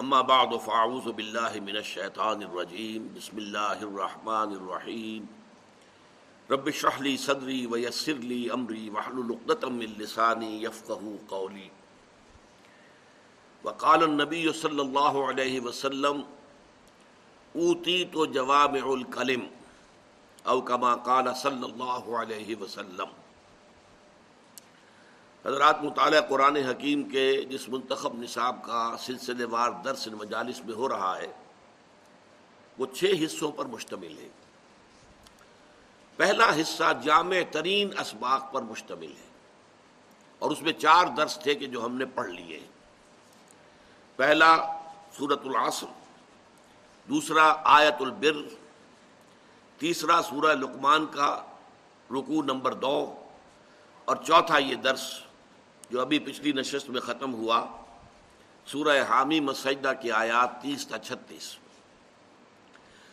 اما بعد فاعوذ باللہ من الشیطان الرجیم، بسم اللہ الرحمن الرحیم۔ رب اشرح لي صدری ويسر لي امری واحلل عقدة من لسانی يفقهوا قولی۔ وقال النبی صلی اللہ علیہ وسلم اوتیت جوامع الکلم، او کما قال صلی اللہ علیہ وسلم۔ حضرات مطالعہ قرآن حکیم کے جس منتخب نصاب کا سلسلے وار درس مجالس میں ہو رہا ہے، وہ چھ حصوں پر مشتمل ہے۔ پہلا حصہ جامع ترین اسباق پر مشتمل ہے۔ اور اس میں چار درس تھے کہ جو ہم نے پڑھ لیے ہیں۔ پہلا سورت العصر، دوسرا آیت البر، تیسرا سورہ لقمان کا رکوع نمبر دو، اور چوتھا یہ درس جو ابھی پچھلی نشست میں ختم ہوا، سورہ حامی مسجدہ کی آیات تیس تا چھتیس۔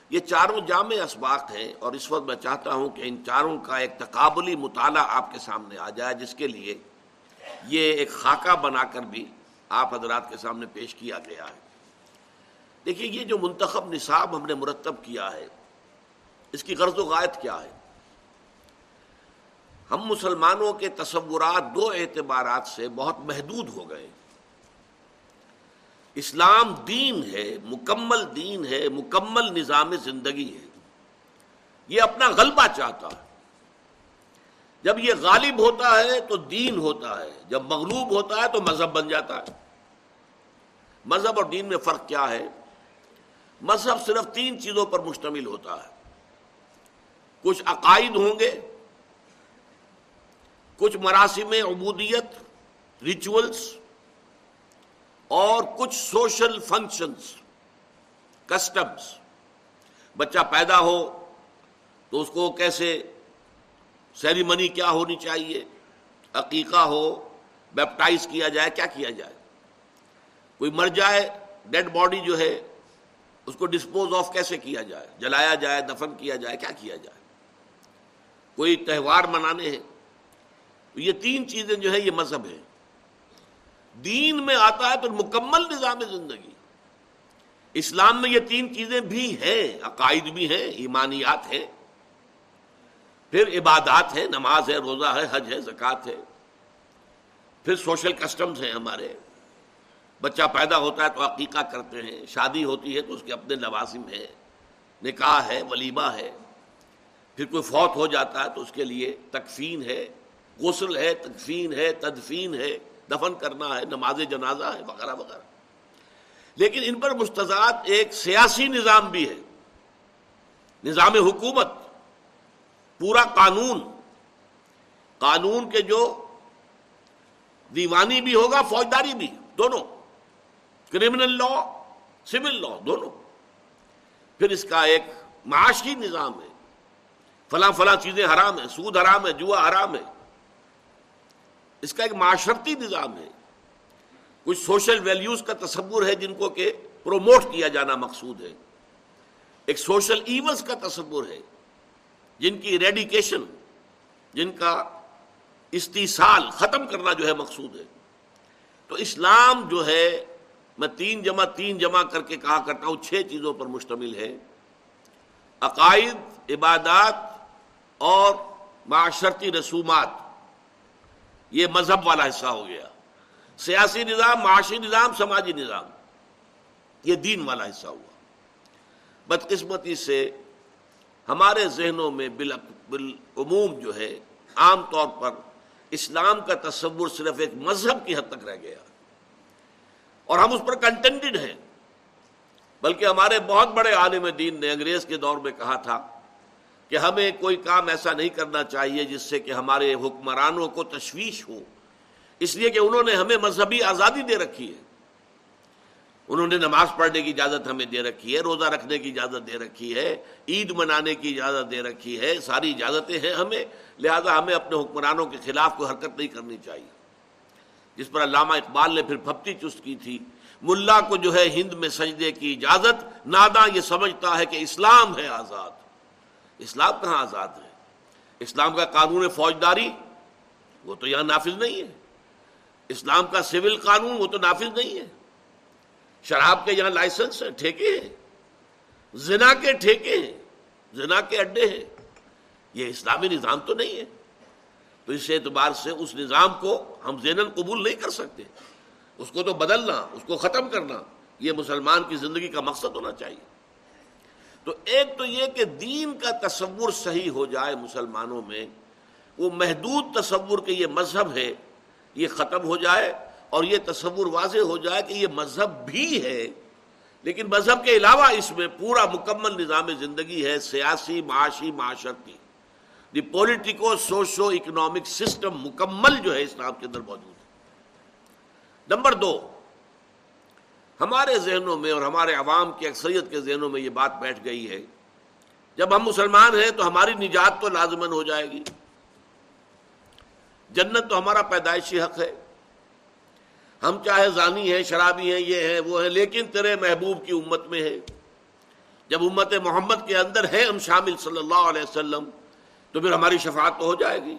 یہ چاروں جامع اسباق ہیں اور اس وقت میں چاہتا ہوں کہ ان چاروں کا ایک تقابلی مطالعہ آپ کے سامنے آ جائے، جس کے لیے یہ ایک خاکہ بنا کر بھی آپ حضرات کے سامنے پیش کیا گیا ہے۔ دیکھیے، یہ جو منتخب نصاب ہم نے مرتب کیا ہے، اس کی غرض و غائط کیا ہے؟ ہم مسلمانوں کے تصورات دو اعتبارات سے بہت محدود ہو گئے۔ اسلام دین ہے، مکمل دین ہے، مکمل نظام زندگی ہے۔ یہ اپنا غلبہ چاہتا ہے۔ جب یہ غالب ہوتا ہے تو دین ہوتا ہے، جب مغلوب ہوتا ہے تو مذہب بن جاتا ہے۔ مذہب اور دین میں فرق کیا ہے؟ مذہب صرف تین چیزوں پر مشتمل ہوتا ہے۔ کچھ عقائد ہوں گے کچھ مراسم عبودیت ریچولس اور کچھ سوشل فنکشنز کسٹمز بچہ پیدا ہو تو اس کو کیسے سیریمنی کیا ہونی چاہیے؟ عقیقہ ہو بیپٹائز کیا جائے، کیا کیا جائے؟ کوئی مر جائے ڈیڈ باڈی جو ہے، اس کو ڈسپوز آف کیسے کیا جائے؟ جلایا جائے، دفن کیا جائے، کیا کیا جائے؟ کوئی تہوار منانے ہیں یہ تین چیزیں جو ہے یہ مذہب ہے دین میں آتا ہے تو مکمل نظام زندگی۔ اسلام میں یہ تین چیزیں بھی ہیں، عقائد بھی ہیں، ایمانیات ہیں۔ پھر عبادات ہے نماز ہے، روزہ ہے، حج ہے، زکوٰۃ ہے۔ پھر سوشل کسٹمز ہیں ہمارے۔ بچہ پیدا ہوتا ہے تو عقیقہ کرتے ہیں، شادی ہوتی ہے تو اس کے اپنے لوازم ہیں۔ نکاح ہے، ولیمہ ہے۔ پھر کوئی فوت ہو جاتا ہے تو اس کے لیے تکفین ہے۔ غسل ہے تکفین ہے، تدفین ہے، دفن کرنا ہے، نماز جنازہ ہے، وغیرہ وغیرہ۔ لیکن ان پر مستضاد ایک سیاسی نظام بھی ہے۔ نظام حکومت، پورا قانون۔ قانون کے جو دیوانی بھی ہوگا، فوجداری بھی، دونوں۔ کرمنل لا سول لا دونوں۔ پھر اس کا ایک معاشی نظام ہے۔ فلاں فلاں چیزیں حرام ہیں، سود حرام ہے، جوا حرام ہے۔ اس کا ایک معاشرتی نظام ہے۔ کچھ سوشل ویلیوز کا تصور ہے جن کو کہ پروموٹ کیا جانا مقصود ہے۔ ایک سوشل ایونس کا تصور ہے جن کی ریڈیکیشن جن کا استحصال ختم کرنا جو ہے مقصود ہے۔ تو اسلام جو ہے، میں تین جمع تین جمع کر کے کہا کرتا ہوں، چھ چیزوں پر مشتمل ہے۔ عقائد، عبادات اور معاشرتی رسومات۔ یہ مذہب والا حصہ ہو گیا۔ سیاسی نظام، معاشی نظام، سماجی نظام، یہ دین والا حصہ ہوا۔ بدقسمتی سے ہمارے ذہنوں میں بالعموم جو ہے، عام طور پر اسلام کا تصور صرف ایک مذہب کی حد تک رہ گیا۔ اور ہم اس پر کنٹینٹڈ ہیں۔ بلکہ ہمارے بہت بڑے عالم دین نے انگریز کے دور میں کہا تھا کہ ہمیں کوئی کام ایسا نہیں کرنا چاہیے جس سے کہ ہمارے حکمرانوں کو تشویش ہو۔ اس لیے کہ انہوں نے ہمیں مذہبی آزادی دے رکھی ہے۔ انہوں نے نماز پڑھنے کی اجازت ہمیں دے رکھی ہے، روزہ رکھنے کی اجازت دے رکھی ہے، عید منانے کی اجازت دے رکھی ہے، ساری اجازتیں ہیں ہمیں۔ لہذا ہمیں اپنے حکمرانوں کے خلاف کوئی حرکت نہیں کرنی چاہیے۔ جس پر علامہ اقبال نے پھر پھپتی چست کی تھی، ملا کو جو ہے ہند میں سجدے کی اجازت، ناداں یہ سمجھتا ہے کہ اسلام ہے آزاد۔ اسلام کہاں آزاد ہے؟ اسلام کا قانون فوجداری، وہ تو یہاں نافذ نہیں ہے۔ اسلام کا سول قانون، وہ تو نافذ نہیں ہے۔ شراب کے یہاں لائسنس ہیں، ٹھیکے ہیں۔ زنا کے ٹھیکے ہیں، زنا کے اڈے ہیں۔ یہ اسلامی نظام تو نہیں ہے۔ تو اس اعتبار سے اس نظام کو ہم زینن قبول نہیں کر سکتے۔ اس کو تو بدلنا، اس کو ختم کرنا، یہ مسلمان کی زندگی کا مقصد ہونا چاہیے۔ تو ایک تو یہ کہ دین کا تصور صحیح ہو جائے مسلمانوں میں، وہ محدود تصور کے یہ مذہب ہے، یہ ختم ہو جائے اور یہ تصور واضح ہو جائے کہ یہ مذہب بھی ہے۔ لیکن مذہب کے علاوہ اس میں پورا مکمل نظام زندگی ہے، سیاسی، معاشی، معاشرتی۔ The politico, socio, economic system مکمل جو ہے اسلام کے اندر موجود ہے۔ نمبر دو ہمارے ذہنوں میں اور ہمارے عوام کی اکثریت کے ذہنوں میں یہ بات بیٹھ گئی ہے۔ جب ہم مسلمان ہیں تو ہماری نجات تو لازمن ہو جائے گی۔ جنت تو ہمارا پیدائشی حق ہے۔ ہم چاہے زانی ہیں، شرابی ہیں، یہ ہیں، وہ ہیں، لیکن تیرے محبوب کی امت میں ہے جب امت محمد کے اندر ہے ہم شامل صلی اللہ علیہ وسلم، تو پھر ہماری شفاعت تو ہو جائے گی۔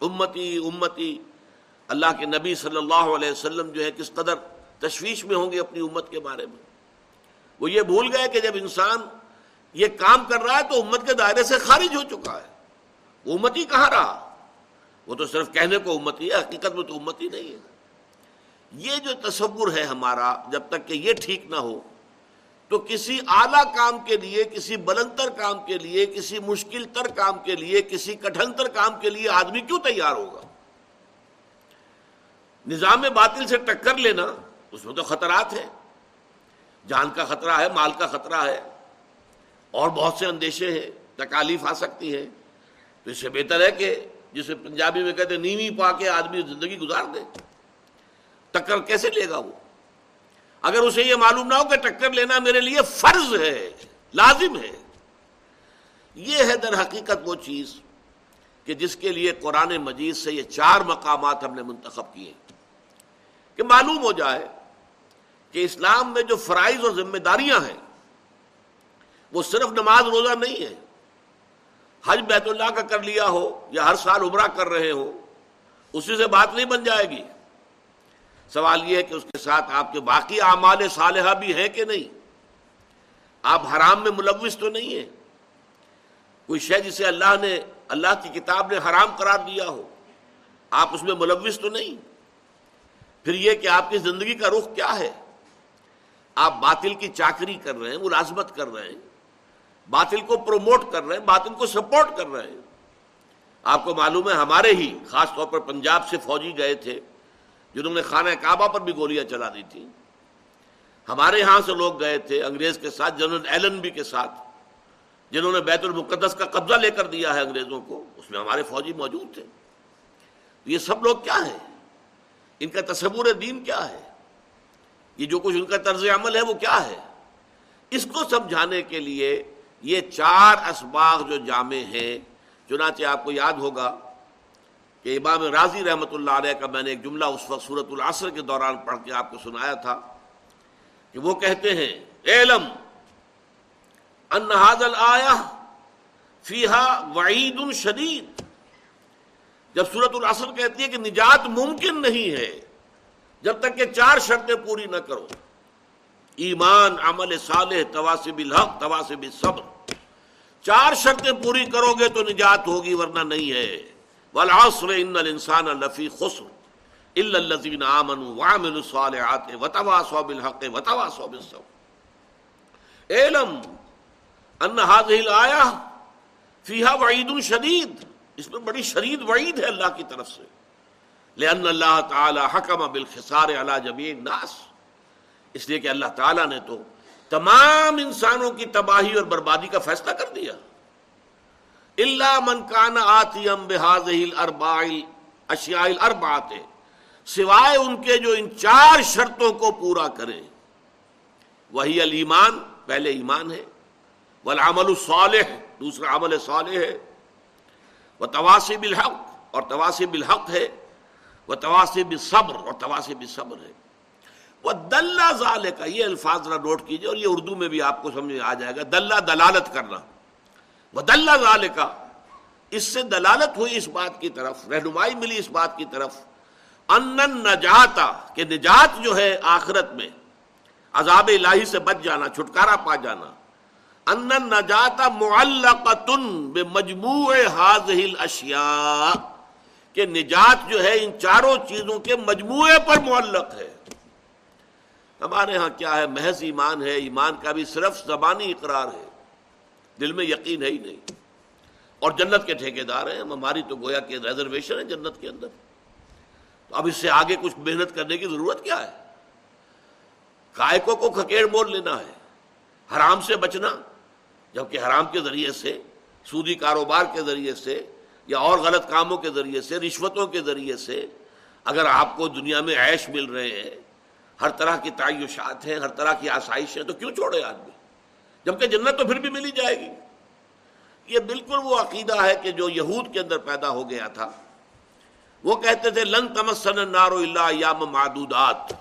امتی امتی، اللہ کے نبی صلی اللہ علیہ وسلم جو ہے، کس قدر تشویش میں ہوں گے اپنی امت کے بارے میں۔ وہ یہ بھول گئے کہ جب انسان یہ کام کر رہا ہے تو امت کے دائرے سے خارج ہو چکا ہے۔ وہ امتی کہاں رہا؟ وہ تو صرف کہنے کو امتی ہے، حقیقت میں تو امتی نہیں ہے۔ یہ جو تصور ہے ہمارا، جب تک کہ یہ ٹھیک نہ ہو، تو کسی اعلی کام کے لیے، کسی بلندر کام کے لیے، کسی مشکل تر کام کے لیے، کسی کٹھن تر کام کے لیے آدمی کیوں تیار ہوگا؟ نظام باطل سے ٹکر لینا اس میں تو خطرات ہیں۔ جان کا خطرہ ہے، مال کا خطرہ ہے۔ اور بہت سے اندیشے ہیں، تکالیف آ سکتی ہے تو اس سے بہتر ہے کہ جسے پنجابی میں کہتے نیوی پا کے آدمی زندگی گزار دے۔ ٹکر کیسے لے گا وہ؟ اگر اسے یہ معلوم نہ ہو کہ ٹکر لینا میرے لیے فرض ہے، لازم ہے۔ یہ ہے در حقیقت وہ چیز کہ جس کے لیے قرآن مجید سے یہ چار مقامات ہم نے منتخب کیے کہ معلوم ہو جائے کہ اسلام میں جو فرائض اور ذمہ داریاں ہیں، وہ صرف نماز روزہ نہیں ہے حج بیت اللہ کا کر لیا ہو یا ہر سال عمرہ کر رہے ہو، اسی سے بات نہیں بن جائے گی۔ سوال یہ ہے کہ اس کے ساتھ آپ کے باقی اعمال صالحہ بھی ہیں کہ نہیں؟ آپ حرام میں ملوث تو نہیں ہیں۔ کوئی شے جسے اللہ نے، اللہ کی کتاب نے حرام قرار دیا ہو، آپ اس میں ملوث تو نہیں۔ پھر یہ کہ آپ کی زندگی کا رخ کیا ہے؟ آپ باطل کی چاکری کر رہے ہیں ملازمت کر رہے ہیں، باطل کو پروموٹ کر رہے ہیں، باطل کو سپورٹ کر رہے ہیں۔ آپ کو معلوم ہے، ہمارے ہی خاص طور پر پنجاب سے فوجی گئے تھے، جنہوں نے خانہ کعبہ پر بھی گولیاں چلا دی تھی ہمارے یہاں سے لوگ گئے تھے، انگریز کے ساتھ، جنرل ایلن بی کے ساتھ، جنہوں نے بیت المقدس کا قبضہ لے کر دیا ہے انگریزوں کو، اس میں ہمارے فوجی موجود تھے۔ یہ سب لوگ کیا ہیں؟ ان کا تصور دین کیا ہے؟ یہ جو کچھ ان کا طرز عمل ہے وہ کیا ہے؟ اس کو سمجھانے کے لیے یہ چار اسباغ جو جامع ہیں، چنانچہ آپ کو یاد ہوگا کہ امام راضی رحمۃ اللہ علیہ کا میں نے ایک جملہ اس وقت صورت العصر کے دوران پڑھ کے آپ کو سنایا تھا کہ وہ کہتے ہیں علم آیا فیحا وعید شدید۔ جب صورت العصر کہتی ہے کہ نجات ممکن نہیں ہے جب تک کہ چار شرطیں پوری نہ کرو۔ ایمان، عمل صالح تواسب الحق تواسب صبر چار شرطیں پوری کرو گے تو نجات ہوگی، ورنہ نہیں ہے۔ والعصر، ان الانسان لفی خسر۔ الا الذين امنوا وعملوا الصالحات وتواصوا بالحق وتواصوا بالصبر۔ علم ان هذه الايه فيها وعيد شديد اس میں بڑی شدید وعید ہے اللہ کی طرف سے۔ لان اللہ تعالی حکم بالخسار على جميع الناس۔ اس لیے کہ اللہ تعالی نے تو تمام انسانوں کی تباہی اور بربادی کا فیصلہ کر دیا۔ اللہ من کان آتی بحاظ اربائل اشیائل اربات سوائے ان کے جو ان چار شرطوں کو پورا کرے۔ وہی المان پہلے ایمان ہے۔ والعمل الصالح، دوسرا عمل صالح ہے۔ وہ تواسب الحق اور تواسب الحق ہے۔ وہ تواسب صبر اور تواسب صبر ہے۔ وہ دلہ ظال کا یہ الفاظ ذرا نوٹ کیجیے اور یہ اردو میں بھی آپ کو سمجھ آ جائے گا۔ دلہ دلالت کرنا۔ وہ ودل کا اس سے دلالت ہوئی اس بات کی طرف، رہنمائی ملی اس بات کی طرف۔ ان نجاتا کہ نجات جو ہے آخرت میں، عذاب الہی سے بچ جانا، چھٹکارا پا جانا۔ ان نجات معلقتن بمجموع هذه الاشیاء کہ نجات جو ہے ان چاروں چیزوں کے مجموعے پر معلق ہے۔ ہمارے ہاں کیا ہے؟ محض ایمان ہے۔ ایمان کا بھی صرف زبانی اقرار ہے۔ دل میں یقین ہے ہی نہیں۔ اور جنت کے ٹھیکے دار ہیں ہماری تو گویا کہ ریزرویشن ہے جنت کے اندر۔ تو اب اس سے آگے کچھ محنت کرنے کی ضرورت کیا ہے؟ کائکوں کو کھکیڑ مول لینا ہے۔ حرام سے بچنا۔ جبکہ حرام کے ذریعے سے، سودی کاروبار کے ذریعے سے یا اور غلط کاموں کے ذریعے سے، رشوتوں کے ذریعے سے اگر آپ کو دنیا میں عیش مل رہے ہیں، ہر طرح کی تعیشات ہیں، ہر طرح کی آسائش تو کیوں چھوڑے آدمی؟ جبکہ جنت تو پھر بھی ملی جائے گی۔ یہ بالکل وہ عقیدہ ہے کہ جو یہود کے اندر پیدا ہو گیا تھا، وہ کہتے تھے، لن تمسن نارو اللہ یام معدودات.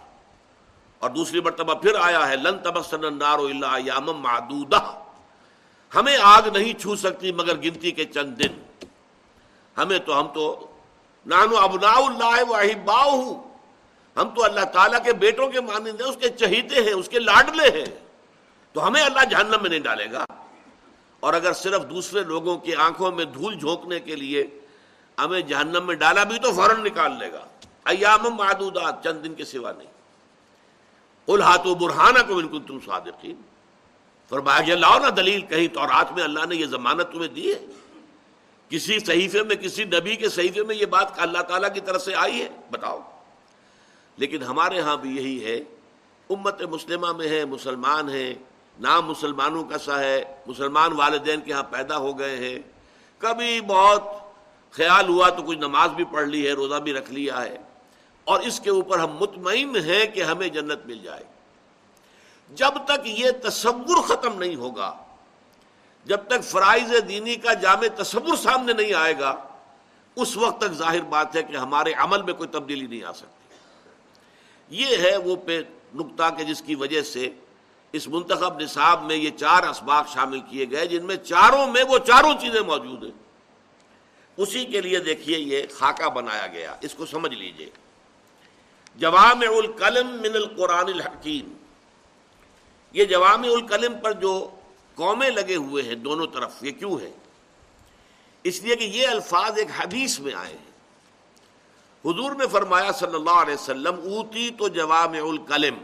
اور دوسری مرتبہ پھر آیا ہے، لن تمسن نارو اللہ یام معدودہ. ہمیں آگ نہیں چھو سکتی مگر گنتی کے چند دن۔ ہمیں تو ہم تو نانو ابنا اللہ واحبا ہم تو اللہ تعالیٰ کے بیٹوں کے مانند ہیں، اس کے چہیتے ہیں، اس کے لاڈلے ہیں۔ تو ہمیں اللہ جہنم میں نہیں ڈالے گا۔ اور اگر صرف دوسرے لوگوں کی آنکھوں میں دھول جھونکنے کے لیے ہمیں جہنم میں ڈالا بھی تو فوراً نکال لے گا۔ ایام معدودات، چند دن کے سوا نہیں۔ الحات و برہانہ کو بالکل تم صادقین۔ فرمایا لاؤ نا دلیل، کہیں تو رات میں اللہ نے یہ ضمانت تمہیں دی ہے۔ کسی صحیفے میں، کسی نبی کے صحیفے میں یہ بات اللہ تعالیٰ کی طرف سے آئی ہے؟ بتاؤ۔ لیکن ہمارے ہاں بھی یہی ہے۔ امت مسلمہ میں ہے، مسلمان ہیں، نام مسلمانوں کا سا ہے، مسلمان والدین کے ہاں پیدا ہو گئے ہیں۔ کبھی بہت خیال ہوا تو کچھ نماز بھی پڑھ لی ہے، روزہ بھی رکھ لیا ہے۔ اور اس کے اوپر ہم مطمئن ہیں کہ ہمیں جنت مل جائے۔ جب تک یہ تصور ختم نہیں ہوگا جب تک فرائض دینی کا جامع تصور سامنے نہیں آئے گا، اس وقت تک ظاہر بات ہے کہ ہمارے عمل میں کوئی تبدیلی نہیں آ سکتی۔ یہ ہے وہ پہ نقطہ کہ جس کی وجہ سے اس منتخب نصاب میں یہ چار اسباق شامل کیے گئے، جن میں چاروں میں وہ چاروں چیزیں موجود ہیں۔ اسی کے لیے دیکھیے یہ خاکہ بنایا گیا، اس کو سمجھ لیجیے۔ جوام القلم من القرآن الحکیم۔ یہ جوام القلم پر جو قومیں لگے ہوئے ہیں، دونوں طرف، یہ کیوں ہے اس لیے کہ یہ الفاظ ایک حدیث میں آئے ہیں۔ حضور نے فرمایا صلی اللہ علیہ وسلم، اوتی تو جوام القلم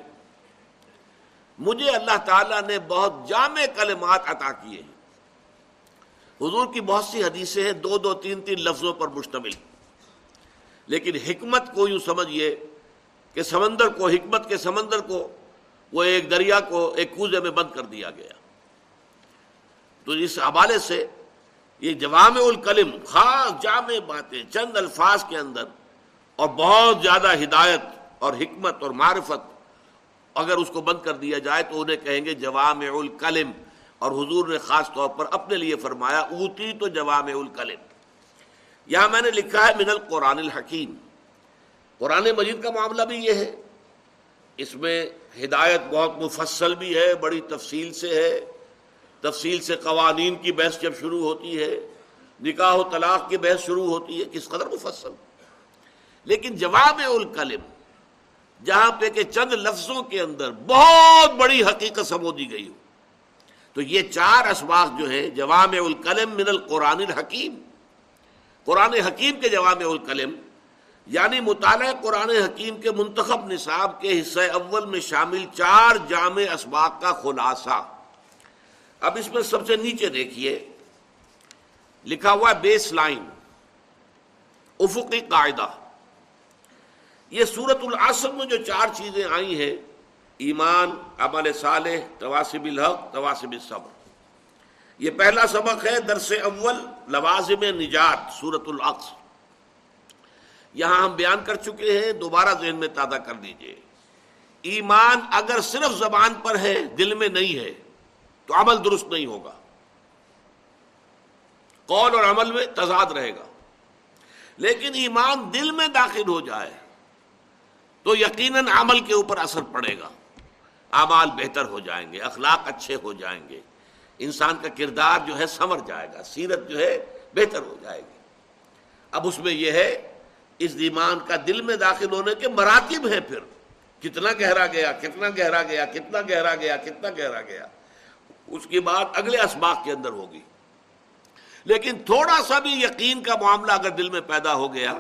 مجھے اللہ تعالیٰ نے بہت جامع کلمات عطا کیے ہیں۔ حضور کی بہت سی حدیثیں ہیں، دو دو تین تین لفظوں پر مشتمل۔ لیکن حکمت کو یوں سمجھیے کہ سمندر کو، حکمت کے سمندر کو، وہ ایک دریا کو، ایک کوزے میں بند کر دیا گیا۔ تو اس حوالے سے یہ جوام الکلم، خاص جامع باتیں چند الفاظ کے اندر اور بہت زیادہ ہدایت اور حکمت اور معرفت اگر اس کو بند کر دیا جائے تو انہیں کہیں گے جوام الکلم اور حضور نے خاص طور پر اپنے لیے فرمایا، اوتی تو جوام الکلم۔ یہاں میں نے لکھا ہے من القرآن الحکیم۔ قرآن مجید کا معاملہ بھی یہ ہے۔ اس میں ہدایت بہت مفصل بھی ہے، بڑی تفصیل سے ہے۔ تفصیل سے قوانین کی بحث جب شروع ہوتی ہے، نکاح و طلاق کی بحث شروع ہوتی ہے، کس قدر مفصل؟ لیکن جواب الکلم، جہاں پہ کہ چند لفظوں کے اندر بہت بڑی حقیقت سمو دی گئی ہو۔ تو یہ چار اسباق جو ہیں جوام الکلم من القرآن الحکیم۔ قرآن حکیم کے جوام الکلم یعنی مطالعہ قرآن حکیم کے منتخب نصاب کے حصہ اول میں شامل چار جامع اسباق کا خلاصہ۔ اب اس میں سب سے نیچے دیکھیے، لکھا ہوا بیس لائن افقی قاعدہ۔ یہ سورت العصر میں جو چار چیزیں آئی ہیں، ایمان، عمل صالح تواسب الحق تواسب الصبر۔ یہ پہلا سبق ہے، درس اول، لوازم نجات سورت العصر۔ یہاں ہم بیان کر چکے ہیں، دوبارہ ذہن میں تازہ کر دیجیے۔ ایمان اگر صرف زبان پر ہے، دل میں نہیں ہے۔ تو عمل درست نہیں ہوگا۔ قول اور عمل میں تضاد رہے گا۔ لیکن ایمان دل میں داخل ہو جائے تو یقیناً عمل کے اوپر اثر پڑے گا۔ اعمال بہتر ہو جائیں گے، اخلاق اچھے ہو جائیں گے۔ انسان کا کردار جو ہے سمر جائے گا، سیرت جو ہے بہتر ہو جائے گی۔ اب اس میں یہ ہے، اس ایمان کا دل میں داخل ہونے کے مراتب ہیں پھر۔ کتنا گہرا گیا، کتنا گہرا گیا، کتنا گہرا گیا، کتنا گہرا گیا۔ اس کی بات اگلے اسباق کے اندر ہوگی۔ لیکن تھوڑا سا بھی یقین کا معاملہ اگر دل میں پیدا ہو گیا،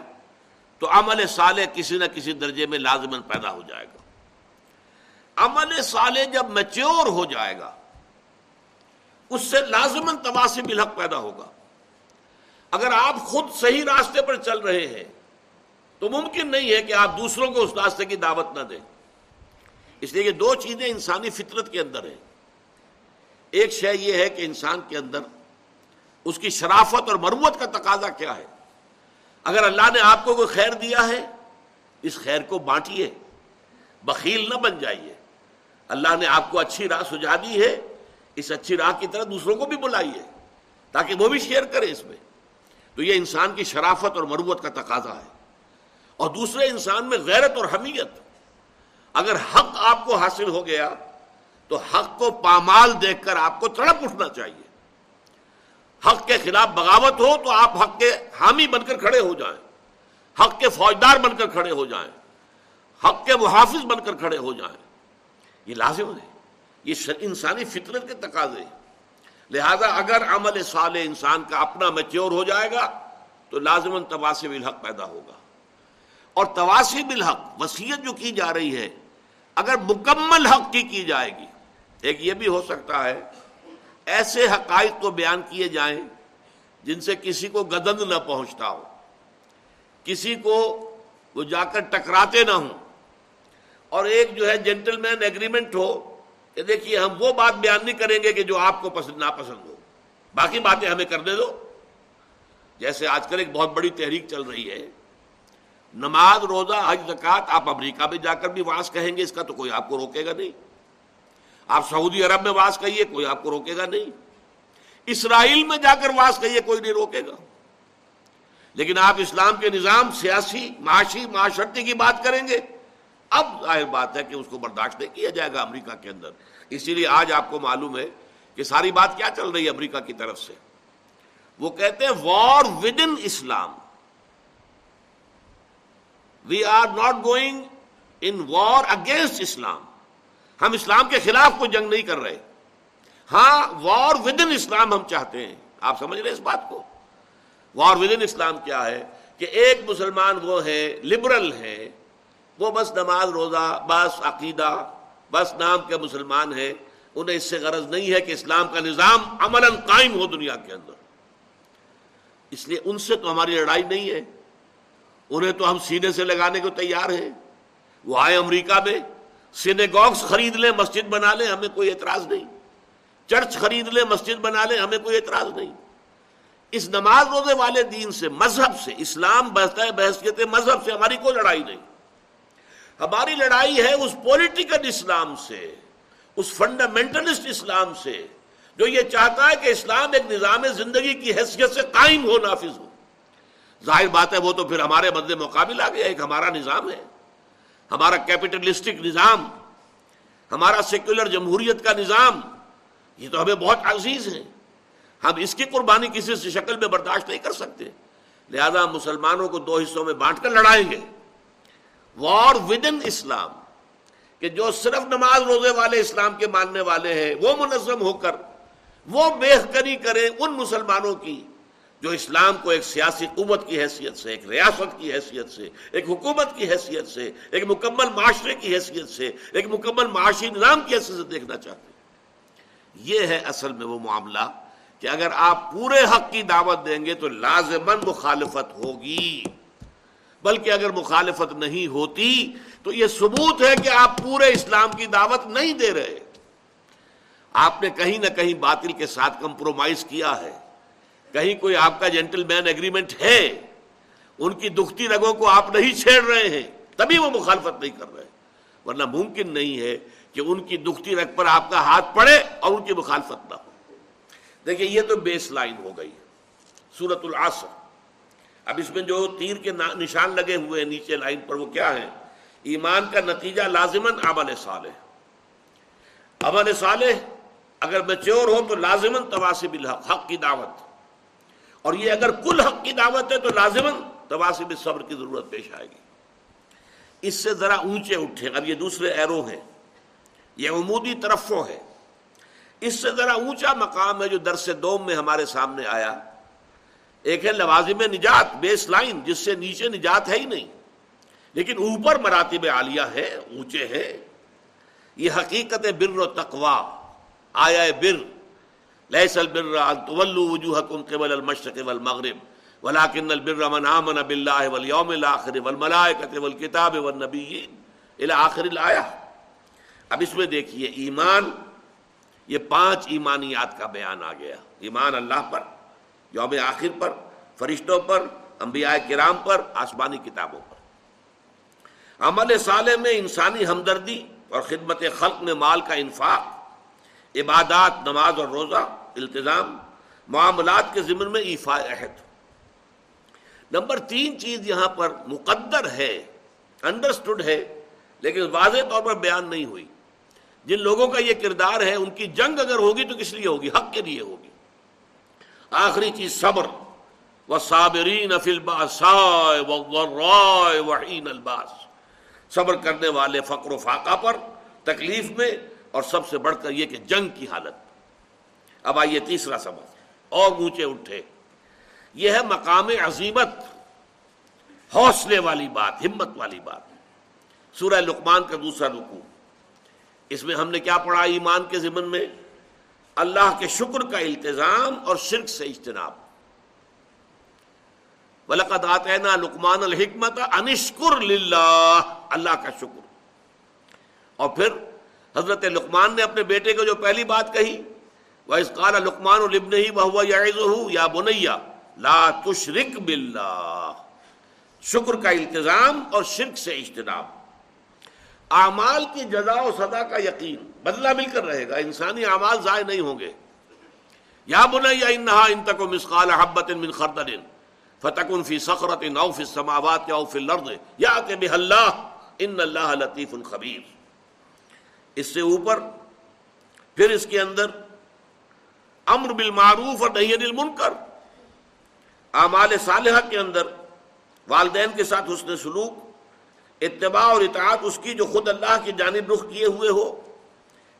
تو عمل صالح کسی نہ کسی درجے میں لازمن پیدا ہو جائے گا۔ عمل صالح جب میچور ہو جائے گا، اس سے لازمن تباسی بالحق پیدا ہوگا۔ اگر آپ خود صحیح راستے پر چل رہے ہیں، تو ممکن نہیں ہے کہ آپ دوسروں کو اس راستے کی دعوت نہ دیں۔ اس لیے یہ دو چیزیں انسانی فطرت کے اندر ہیں۔ ایک شے یہ ہے کہ انسان کے اندر اس کی شرافت اور مروت کا تقاضا کیا ہے؟ اگر اللہ نے آپ کو کوئی خیر دیا ہے، اس خیر کو بانٹیے، بخیل نہ بن جائیے۔ اللہ نے آپ کو اچھی راہ سجا دی ہے، اس اچھی راہ کی طرح دوسروں کو بھی بلائیے، تاکہ وہ بھی شیئر کرے اس میں۔ تو یہ انسان کی شرافت اور مروت کا تقاضا ہے۔ اور دوسرے انسان میں غیرت اور حمیت۔ اگر حق آپ کو حاصل ہو گیا تو حق کو پامال دیکھ کر آپ کو تڑپ اٹھنا چاہیے۔ حق کے خلاف بغاوت ہو تو آپ حق کے حامی بن کر کھڑے ہو جائیں۔ حق کے فوجدار بن کر کھڑے ہو جائیں۔ حق کے محافظ بن کر کھڑے ہو جائیں۔ یہ لازم ہے۔ یہ انسانی فطرت کے تقاضے لہذا اگر عمل صالح انسان کا اپنا میچور ہو جائے گا تو لازمن تواسی بالحق پیدا ہوگا۔ اور تواسی بالحق وسیعت جو کی جا رہی ہے، اگر مکمل حق کی کی جائے گی ایک یہ بھی ہو سکتا ہے، ایسے حقائق کو بیان کیے جائیں جن سے کسی کو گدند نہ پہنچتا ہو، کسی کو وہ جا کر ٹکراتے نہ ہوں۔ اور ایک جو ہے جینٹل مین ایگریمنٹ ہو، کہ دیکھیے ہم وہ بات بیان نہیں کریں گے کہ جو آپ کو پسند، ناپسند ہو۔ باقی باتیں ہمیں کرنے دو۔ جیسے آج کل ایک بہت بڑی تحریک چل رہی ہے، نماز، روزہ، حج زکات آپ امریکہ میں جا کر بھی واس کہیں گے، اس کا تو کوئی آپ کو روکے گا نہیں۔ آپ سعودی عرب میں واس کہیے کوئی آپ کو روکے گا نہیں۔ اسرائیل میں جا کر واس کہیے کوئی نہیں روکے گا۔ لیکن آپ اسلام کے نظام، سیاسی، معاشی، معاشرتی کی بات کریں گے، اب ظاہر بات ہے کہ اس کو برداشت نہیں کیا جائے گا امریکہ کے اندر۔ اسی لیے آج آپ کو معلوم ہے کہ ساری بات کیا چل رہی ہے امریکہ کی طرف سے۔ وہ کہتے ہیں war with in Islam we are not going in war against Islam ہم اسلام کے خلاف کوئی جنگ نہیں کر رہے۔ ہاں وار ود ان اسلام ہم چاہتے ہیں۔ آپ سمجھ رہے اس بات کو؟ وار ود ان اسلام کیا ہے؟ کہ ایک مسلمان وہ ہے لبرل ہے۔ وہ بس نماز روزہ، بس عقیدہ، بس نام کے مسلمان ہیں انہیں اس سے غرض نہیں ہے کہ اسلام کا نظام عمل قائم ہو دنیا کے اندر۔ اس لیے ان سے تو ہماری لڑائی نہیں ہے۔ انہیں تو ہم سینے سے لگانے کو تیار ہیں۔ وہ آئے امریکہ میں۔ سینیگوگس خرید لیں، مسجد بنا لیں، ہمیں کوئی اعتراض نہیں۔ چرچ خرید لیں، مسجد بنا لیں، ہمیں کوئی اعتراض نہیں۔ اس نماز روزے والے دین سے، مذہب سے، اسلام بہتا ہے، بحثیت مذہب سے، ہماری کوئی لڑائی نہیں۔ ہماری لڑائی ہے اس پولیٹیکل اسلام سے، اس فنڈامنٹلسٹ اسلام سے، جو یہ چاہتا ہے کہ اسلام ایک نظام زندگی کی حیثیت سے قائم ہو، نافذ ہو۔ ظاہر بات ہے، وہ تو پھر ہمارے بدلے مقابل آ گیا ایک ہمارا نظام ہے۔ ہمارا کیپٹلسٹک نظام، ہمارا سیکولر جمہوریت کا نظام، یہ تو ہمیں بہت عزیز ہے۔ ہم اس کی قربانی کسی سے شکل میں برداشت نہیں کر سکتے۔ لہذا مسلمانوں کو دو حصوں میں بانٹ کر لڑائیں گے۔ وار ود ان اسلام کہ جو صرف نماز روزے والے اسلام کے ماننے والے ہیں، وہ منظم ہو کر، وہ بہتری کریں ان مسلمانوں کی۔ جو اسلام کو ایک سیاسی قوت کی حیثیت سے، ایک ریاست کی حیثیت سے، ایک حکومت کی حیثیت سے، ایک مکمل معاشرے کی حیثیت سے، ایک مکمل معاشی نظام کی حیثیت سے دیکھنا چاہتے ہیں۔ یہ ہے اصل میں وہ معاملہ کہ اگر آپ پورے حق کی دعوت دیں گے تو لازمن مخالفت ہوگی۔ بلکہ اگر مخالفت نہیں ہوتی تو یہ ثبوت ہے کہ آپ پورے اسلام کی دعوت نہیں دے رہے۔ آپ نے کہیں نہ کہیں باطل کے ساتھ کمپرومائز کیا ہے۔ کہیں کوئی آپ کا جینٹل مین ایگریمنٹ ہے؟ ان کی دکھتی رگوں کو آپ نہیں چھیڑ رہے ہیں، تبھی وہ مخالفت نہیں کر رہے ورنہ ممکن نہیں ہے کہ ان کی دکھتی رگ پر آپ کا ہاتھ پڑے اور ان کی مخالفت نہ ہو۔ دیکھیے، یہ تو بیس لائن ہو گئی سورت العصر۔ اب اس میں جو تیر کے نشان لگے ہوئے ہیں نیچے لائن پر، وہ کیا ہے ایمان کا نتیجہ لازمن عمل صالح۔ عمل صالح، اگر میچور ہو تو لازمن تواسب الحق حق کی دعوت۔ اور یہ اگر کل حق کی دعوت ہے تو لازمن تواسب صبر کی ضرورت پیش آئے گی۔ اس سے ذرا اونچے اٹھے۔ اب یہ دوسرے ایرو ہیں۔ یہ عمودی طرفوں ہے اس سے ذرا اونچا مقام ہے جو درس دوم میں ہمارے سامنے آیا۔ ایک ہے لوازم نجات، بیس لائن، جس سے نیچے نجات ہے ہی نہیں۔ لیکن اوپر مراتب عالیہ ہے اونچے ہیں۔ یہ حقیقت بر و تقوا آیا بر۔ ليس البر ان تولوا وجوهكم قبل المشرق والمغرب، ولكن البر من آمن بالله واليوم الاخر والملائكه والكتاب والنبيين. الى اخر الايه اب اس میں دیکھیے، ایمان، یہ پانچ ایمانیات کا بیان آ گیا۔ ایمان اللہ پر، یوم آخر پر، فرشتوں پر، انبیاء کرام پر، آسمانی کتابوں پر۔ عمل صالح میں انسانی ہمدردی اور خدمت خلق میں مال کا انفاق، عبادات، نماز اور روزہ التظام معاملات کے ذمن میں ایفا عہد۔ نمبر تین چیز یہاں پر مقدر ہے انڈرسٹوڈ ہے، لیکن واضح طور پر بیان نہیں ہوئی۔ جن لوگوں کا یہ کردار ہے، ان کی جنگ اگر ہوگی تو کس لیے ہوگی؟ حق کے لیے ہوگی۔ آخری چیز، صبر۔ و صابرین الباس صبر کرنے والے فقر و فاقہ پر، تکلیف میں، اور سب سے بڑھ کر یہ کہ جنگ کی حالت۔ اب آئیے تیسرا سبق اور اونچے اٹھے۔ یہ ہے مقام عظیمت۔ حوصلے والی بات، ہمت والی بات۔ سورہ لقمان کا دوسرا رکو اس میں ہم نے کیا پڑھا ایمان کے ضمن میں؟ اللہ کے شکر کا التظام اور شرک سے اجتناب۔ ولقد آتینا لقمان الحکمت انشکر للہ اللہ کا شکر۔ اور پھر حضرت لقمان نے اپنے بیٹے کو جو پہلی بات کہی وہ اس قال لقمان البن ہی وہ یا بنیا لا تشرک باللہ شکر کا التظام اور شرک سے اجتناب۔ اعمال کی جزا و صدا کا یقین، بدلہ مل کر رہے گا، انسانی اعمال ضائع نہیں ہوں گے۔ یا بنیا انہا ان تک مسقال حبت من خردل فتکن فی سخرت او فی السماوات یا فی الارض یا کہ بہ اللہ ان اللہ لطیف خبیر۔ اس سے اوپر، پھر اس کے اندر امر بالمعروف اور نہیں المنکر۔ اعمال صالحہ کے اندر والدین کے ساتھ حسن سلوک، اتباع اور اطاعت اس کی جو خود اللہ کی جانب رخ کیے ہوئے ہو،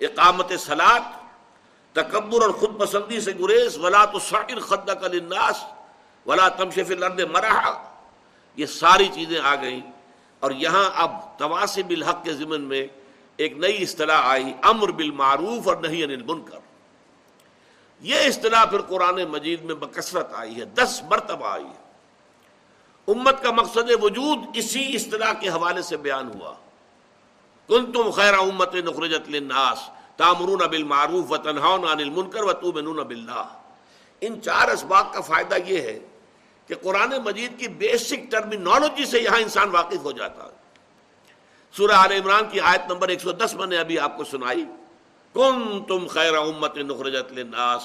اقامت سلاد تکبر اور خود پسندی سے گریز، ولا تو شاکر خدہ کا لناس ولا تمشف الارض مرحا۔ یہ ساری چیزیں آ گئیں اور یہاں اب تواسب الحق کے ضمن میں ایک نئی اصطلاح آئی، امر بالمعروف اور نہیں انل منکر یہ اصطلاح پھر قرآن مجید میں بکثرت آئی ہے، دس مرتبہ آئی ہے۔ امت کا مقصد وجود اسی اصطلاح کے حوالے سے بیان ہوا۔ کن تم خیر امت نخرجت للناس تامرون بالمعروف و عن المنکر و باللہ۔ ان چار اسباق کا فائدہ یہ ہے کہ قرآن مجید کی بیسک ٹرمینالوجی سے یہاں انسان واقف ہو جاتا۔ ہے سورہ آل عمران کی آیت نمبر 110 میں نے ابھی آپ کو سنائی۔ کن تم خیر امت نخرجت للناس۔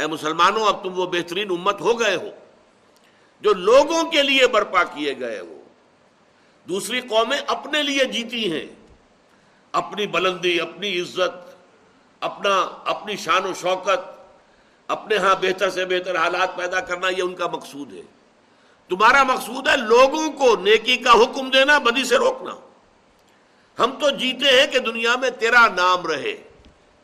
اے مسلمانوں، اب تم وہ بہترین امت ہو گئے ہو، جو لوگوں کے لیے برپا کیے گئے ہو۔ دوسری قومیں اپنے لیے جیتی ہیں۔ اپنی بلندی، اپنی عزت، اپنا، اپنی شان و شوکت، اپنے ہاں بہتر سے بہتر حالات پیدا کرنا، یہ ان کا مقصود ہے۔ تمہارا مقصود ہے لوگوں کو نیکی کا حکم دینا، بدی سے روکنا۔ ہم تو جیتے ہیں کہ دنیا میں تیرا نام رہے۔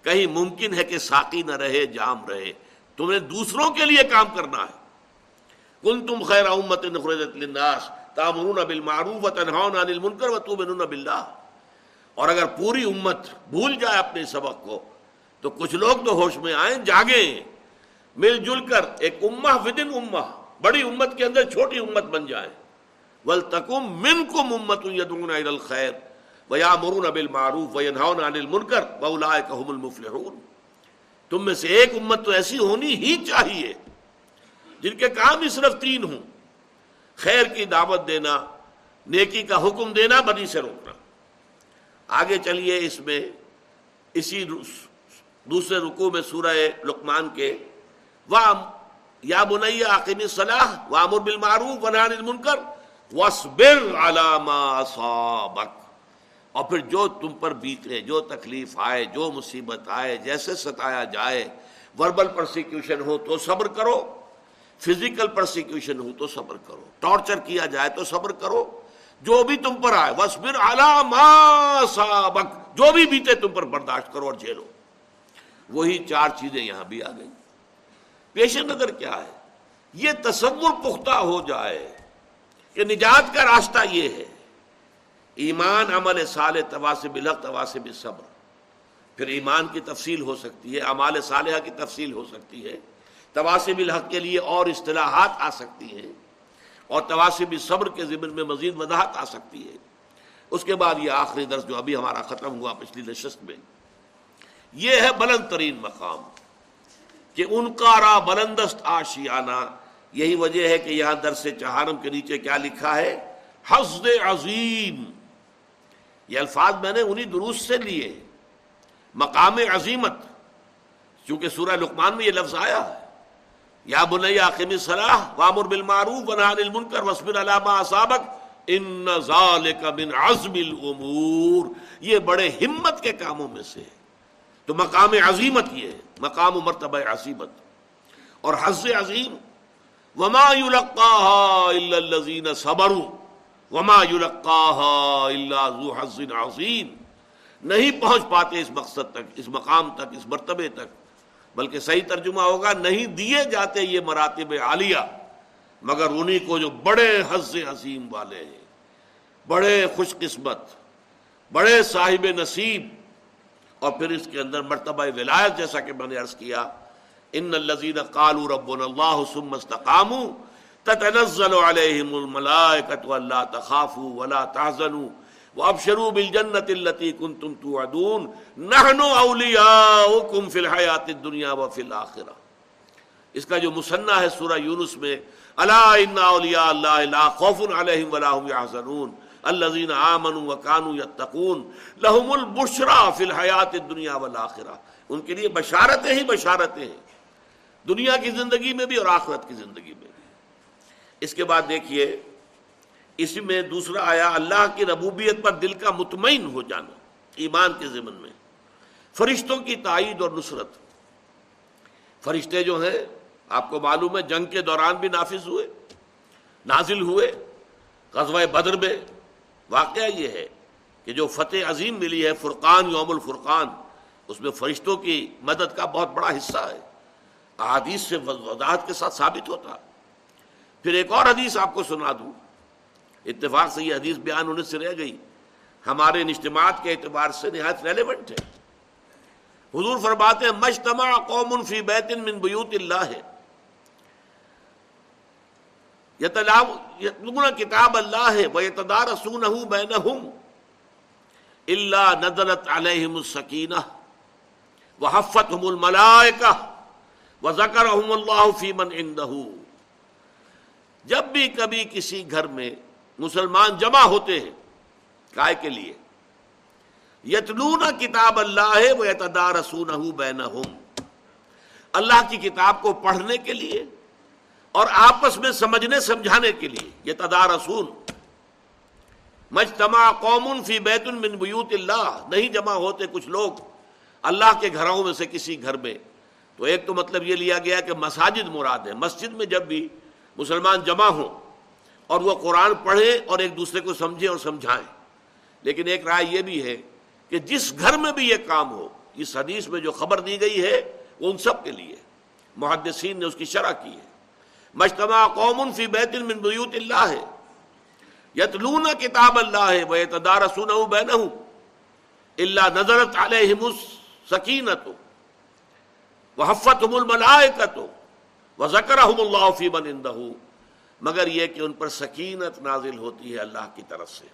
کہیں ممکن ہے کہ ساقی نہ رہے، جام رہے۔ تمہیں دوسروں کے لیے کام کرنا ہے۔ کن تم خیر امت للناس تامرون بالمعروف وتنهون عن المنکر وتؤمنون بالله اور اگر پوری امت بھول جائے اپنے سبق کو، تو کچھ لوگ تو ہوش میں آئیں، جاگیں۔ مل جل کر ایک امہ ودن امہ، بڑی امت کے اندر چھوٹی امت بن جائیں۔ ولتکم منکم امت يدعون الى الخير۔ وَيَعْمُرُونَ بِالْمَعْرُوفِ وَيَنْهَوْنَ عَنِ الْمُنْكَرِ وَأُولَئِكَ هُمُ الْمُفْلِحُونَ۔ تم میں سے ایک امت تو ایسی ہونی ہی چاہیے جن کے کام ہی صرف تین ہوں۔ خیر کی دعوت دینا، نیکی کا حکم دینا، بدی سے روکنا۔ آگے چلیے اس میں، اسی دوسرے رکوع میں سورہ لقمان کے۔ وام یا بنیا عقیم صلاح وامر بالمعروف ونہان المنکر۔ وصبر على ما اصابك اور پھر جو تم پر بیتے جو تکلیف آئے، جو مصیبت آئے، جیسے ستایا جائے، وربل پرسیکیوشن ہو تو صبر کرو، فزیکل پرسیکیوشن ہو تو صبر کرو، ٹارچر کیا جائے تو صبر کرو، جو بھی تم پر آئے بس پھر سابق جو بھی بیتے تم پر برداشت کرو اور جھیلو۔ وہی چار چیزیں یہاں بھی آ گئی پیش نظر کیا ہے؟ یہ تصور پختہ ہو جائے کہ نجات کا راستہ یہ ہے۔ ایمان عمل سال تواسب الحق تواسب صبر پھر ایمان کی تفصیل ہو سکتی ہے امال صالحہ کی تفصیل ہو سکتی ہے۔ تواسب الحق کے لیے اور اصطلاحات آ سکتی ہیں۔ اور تواسب صبر کے ذمن میں مزید وضاحت آ سکتی ہے۔ اس کے بعد یہ آخری درس جو ابھی ہمارا ختم ہوا پچھلی نشست میں، یہ ہے بلند ترین مقام کہ ان کا را بلندست آشیانہ۔ یہی وجہ ہے کہ یہاں درس چہارم کے نیچے کیا لکھا ہے؟ حسد عظیم۔ یہ الفاظ میں نے انہی دروس سے لیے مقام عظیمت، چونکہ سورہ لقمان میں یہ لفظ آیا ہے۔ یا بنیا قمی صلاح وامر بالمعروف ونہان المنکر وصبر علامہ سابق ان ذالک من عزم الامور۔ یہ بڑے ہمت کے کاموں میں سے تو مقام عظیمت یہ ہے، مقام و مرتبہ عظیمت۔ اور حز عظیم، وما يلقاها الا الذين صبروا۔ وما يلقاها الا ذو حظ عظیم۔ نہیں پہنچ پاتے اس مقصد تک، اس مقام تک، اس مرتبے تک۔ بلکہ صحیح ترجمہ ہوگا، نہیں دیے جاتے یہ مراتب عالیہ، مگر انہی کو جو بڑے حز عظیم والے ہیں بڑے خوش قسمت، بڑے صاحب نصیب، اور پھر اس کے اندر مرتبہ ولایت جیسا کہ میں نے عرض کیا، ان الزین قالو رب اللہ ثم استقاموا تتنزل علیہم الملائکۃ ولا تخافوا ولا تحزنوا وابشروا بالجنۃ التي كنتم توعدون. نحن اولیاؤکم فی الحیات الدنیا وفی الاخرہ اس کا جو مصنع ہے سورہ یونس میں، الا ان اولیاء اللہ لا خوف علیہم ولا هم يحزنون. الذين امنوا وكانوا يتقون لهم البشرى في الحیات الدنیا والآخرہ ان کے لیے بشارتیں ہی بشارتیں ہیں۔ دنیا کی زندگی میں بھی اور آخرت کی زندگی میں۔ اس کے بعد دیکھیے، اسی میں دوسرا آیا، اللہ کی ربوبیت پر دل کا مطمئن ہو جانا، ایمان کے ضمن میں۔ فرشتوں کی تائید اور نصرت۔ فرشتے جو ہیں، آپ کو معلوم ہے، جنگ کے دوران بھی نافذ ہوئے، نازل ہوئے، غزوہ بدر میں۔ واقعہ یہ ہے کہ جو فتح عظیم ملی ہے، فرقان، یوم الفرقان، اس میں فرشتوں کی مدد کا بہت بڑا حصہ ہے۔ احادیث سے وضاحت کے ساتھ ثابت ہوتا پھر ایک اور حدیث آپ کو سنا دوں۔ اتفاق سے یہ حدیث بیان ہونے سے رہ گئی۔ ہمارے اجتماعات کے اعتبار سے نہایت ریلیونٹ ہے۔ حضور فرماتے ہیں، مجتمع قوم فی بیت من بیوت اللہ ہے۔ کتاب اللہ ہے وہ اعتدار سون بین اللہ نزلت علیہم السکینہ۔ وہ حفت ہم الملائکہ۔ و ذکر اللہ فیمن اندہ جب بھی کبھی کسی گھر میں مسلمان جمع ہوتے ہیں کائے کے لیے، یتلون کتاب اللہ ہے وہ اعتدار بین اللہ کی کتاب کو پڑھنے کے لیے اور آپس میں سمجھنے سمجھانے کے لیے یہ تدار رسول مجتمع قوم فی بیت من بیوت اللہ۔ نہیں جمع ہوتے کچھ لوگ اللہ کے گھروں میں سے کسی گھر میں۔ تو ایک تو مطلب یہ لیا گیا کہ مساجد مراد ہے مسجد میں جب بھی مسلمان جمع ہوں اور وہ قرآن پڑھیں اور ایک دوسرے کو سمجھیں اور سمجھائیں۔ لیکن ایک رائے یہ بھی ہے کہ جس گھر میں بھی یہ کام ہو، اس حدیث میں جو خبر دی گئی ہے، وہ ان سب کے لیے محدثین نے اس کی شرح کی ہے۔ مجتمع قوم فی بیت من بیوت اللہ ہے۔ یتلون کتاب اللہ ہے وہ اعتدار سن بین اللہ نظرت علیہم السکینت و حفت الملائکت و ذکر اللہ فی من اندہ مگر یہ کہ ان پر سکینت نازل ہوتی ہے اللہ کی طرف سے۔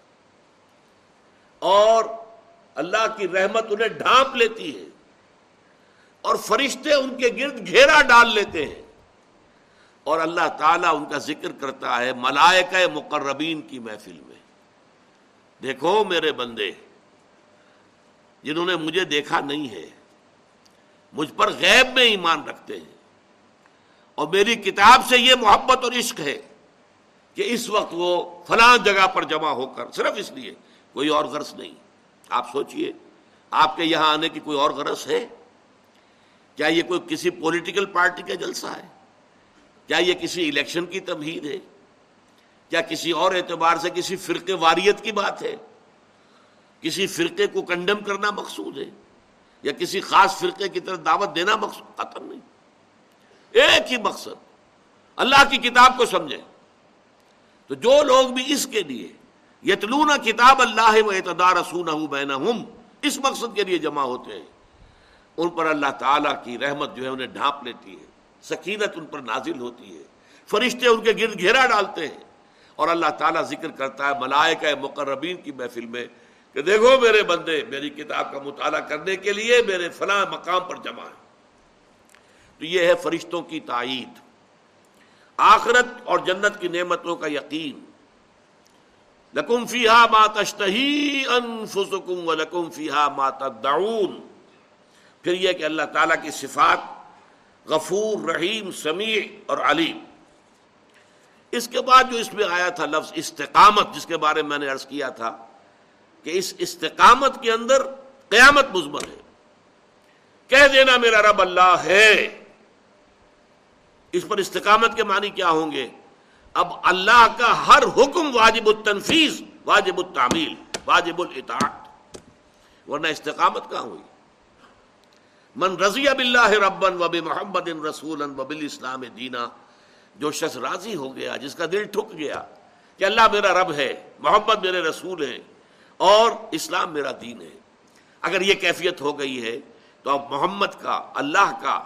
اور اللہ کی رحمت انہیں ڈھانپ لیتی ہے۔ اور فرشتے ان کے گرد گھیرا ڈال لیتے ہیں۔ اور اللہ تعالیٰ ان کا ذکر کرتا ہے ملائکہ مقربین کی محفل میں۔ دیکھو میرے بندے، جنہوں نے مجھے دیکھا نہیں ہے، مجھ پر غیب میں ایمان رکھتے ہیں۔ اور میری کتاب سے یہ محبت اور عشق ہے کہ اس وقت وہ فلاں جگہ پر جمع ہو کر، صرف اس لیے، کوئی اور غرض نہیں۔ آپ سوچئے، آپ کے یہاں آنے کی کوئی اور غرض ہے؟ کیا یہ کوئی کسی پولیٹیکل پارٹی کا جلسہ ہے؟ کیا یہ کسی الیکشن کی تمہید ہے؟ کیا کسی اور اعتبار سے کسی فرقے واریت کی بات ہے؟ کسی فرقے کو کنڈم کرنا مقصود ہے؟ یا کسی خاص فرقے کی طرف دعوت دینا مقصود؟ ختم نہیں۔ ایک ہی مقصد، اللہ کی کتاب کو سمجھیں۔ تو جو لوگ بھی اس کے لیے یتلون کتاب اللہ و اعتدار رسون اس مقصد کے لیے جمع ہوتے ہیں، ان پر اللہ تعالیٰ کی رحمت جو ہے انہیں ڈھانپ لیتی ہے، سکینت ان پر نازل ہوتی ہے، فرشتے ان کے گرد گھیرا ڈالتے ہیں۔ اور اللہ تعالیٰ ذکر کرتا ہے ملائکہ مقربین کی محفل میں کہ دیکھو میرے بندے، میری کتاب کا مطالعہ کرنے کے لیے میرے فلاں مقام پر جمع ہے۔ تو یہ ہے فرشتوں کی تائید۔ آخرت اور جنت کی نعمتوں کا یقین۔ لکم فیحا مات انفسکم و لکم فیحا مات پھر یہ کہ اللہ تعالیٰ کی صفات غفور، رحیم، سمیع اور علیم۔ اس کے بعد جو اس میں آیا تھا لفظ استقامت، جس کے بارے میں نے عرض کیا تھا کہ اس استقامت کے اندر قیامت مزمن ہے۔ کہہ دینا میرا رب اللہ ہے۔ اس پر استقامت کے معنی کیا ہوں گے؟ اب اللہ کا ہر حکم واجب التنفیذ، واجب التعمیل، واجب الاطاعت۔ ورنہ استقامت کہاں ہوئی؟ من رضی اب اللہ ربن وب محمد رسول وب اسلام دینا، جو شخص راضی ہو گیا، جس کا دل ٹھک گیا کہ اللہ میرا رب ہے، محمد میرے رسول ہیں، اور اسلام میرا دین ہے، اگر یہ کیفیت ہو گئی ہے، تو اب محمد کا، اللہ کا،